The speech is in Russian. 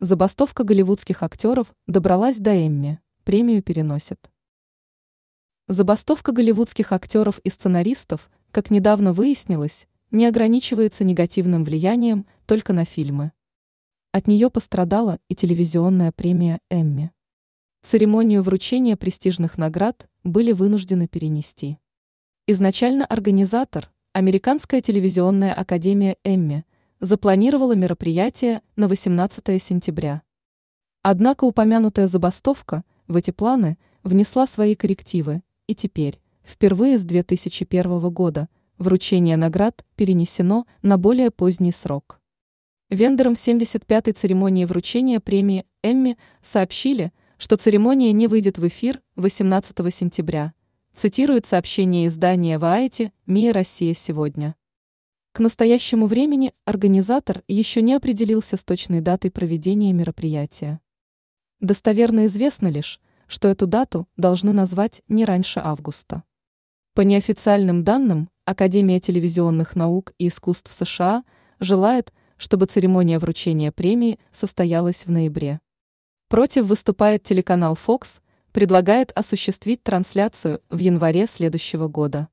Забастовка голливудских актеров добралась до Эмми, премию переносит. Забастовка голливудских актеров и сценаристов, как недавно выяснилось, не ограничивается негативным влиянием только на фильмы. От нее пострадала и телевизионная премия Эмми. Церемонию вручения престижных наград были вынуждены перенести. Изначально организатор, Американская телевизионная академия Эмми, запланировала мероприятие на 18 сентября. Однако упомянутая забастовка в эти планы внесла свои коррективы, и теперь, впервые с 2001 года, вручение наград перенесено на более поздний срок. Вендорам 75-й церемонии вручения премии Эмми сообщили, что церемония не выйдет в эфир 18 сентября, цитирует сообщение издания Ваэти «Мия Россия сегодня». К настоящему времени организатор еще не определился с точной датой проведения мероприятия. Достоверно известно лишь, что эту дату должны назвать не раньше августа. По неофициальным данным, Академия телевизионных наук и искусств США желает, чтобы церемония вручения премии состоялась в ноябре. Против выступает телеканал Fox, предлагает осуществить трансляцию в январе следующего года.